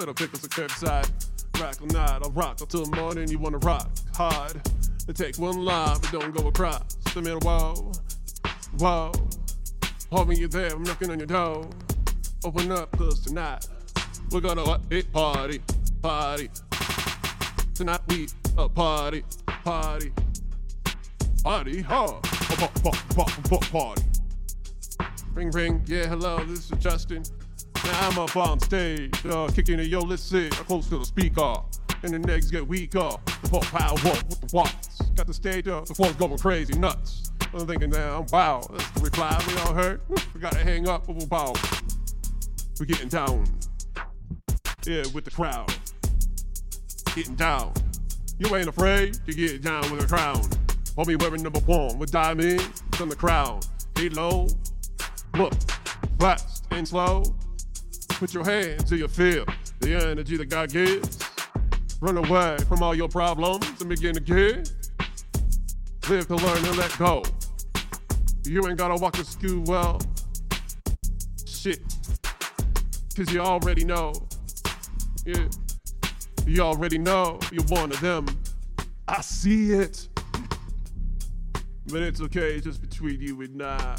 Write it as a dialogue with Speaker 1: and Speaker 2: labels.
Speaker 1: It'll pick us a curbside. Rock all night, I'll rock until the morning. You wanna rock hard. It take one line, but don't go across the middle. Whoa, whoa. Hoping you're there, I'm knocking on your door. Open up, cause tonight we're gonna? It party, party. Tonight we a party, party, party hard. Pa- Party. Ring ring, yeah, hello, this is Justin. Now I'm up on stage, uh, kicking it, yo, let's I'm close to the speaker. And the legs get weaker. The pop power walk with the watts. Got the stage up, the floor's going crazy, nuts. I'm thinking now, I'm wow, that's the reply we all heard. We gotta hang up, wow. We're getting down. Yeah, with the crowd. Getting down. You ain't afraid to get down with a crown. Homie wearing number one with diamonds on the crown. Get low, look, fast and slow. Put your hands to your feel the energy that God gives. Run away from all your problems and begin give. Live to learn and let go. You ain't gotta walk to school well. Shit. Cause you already know. Yeah. You already know you're one of them. I see it. But it's okay, it's just between you and I.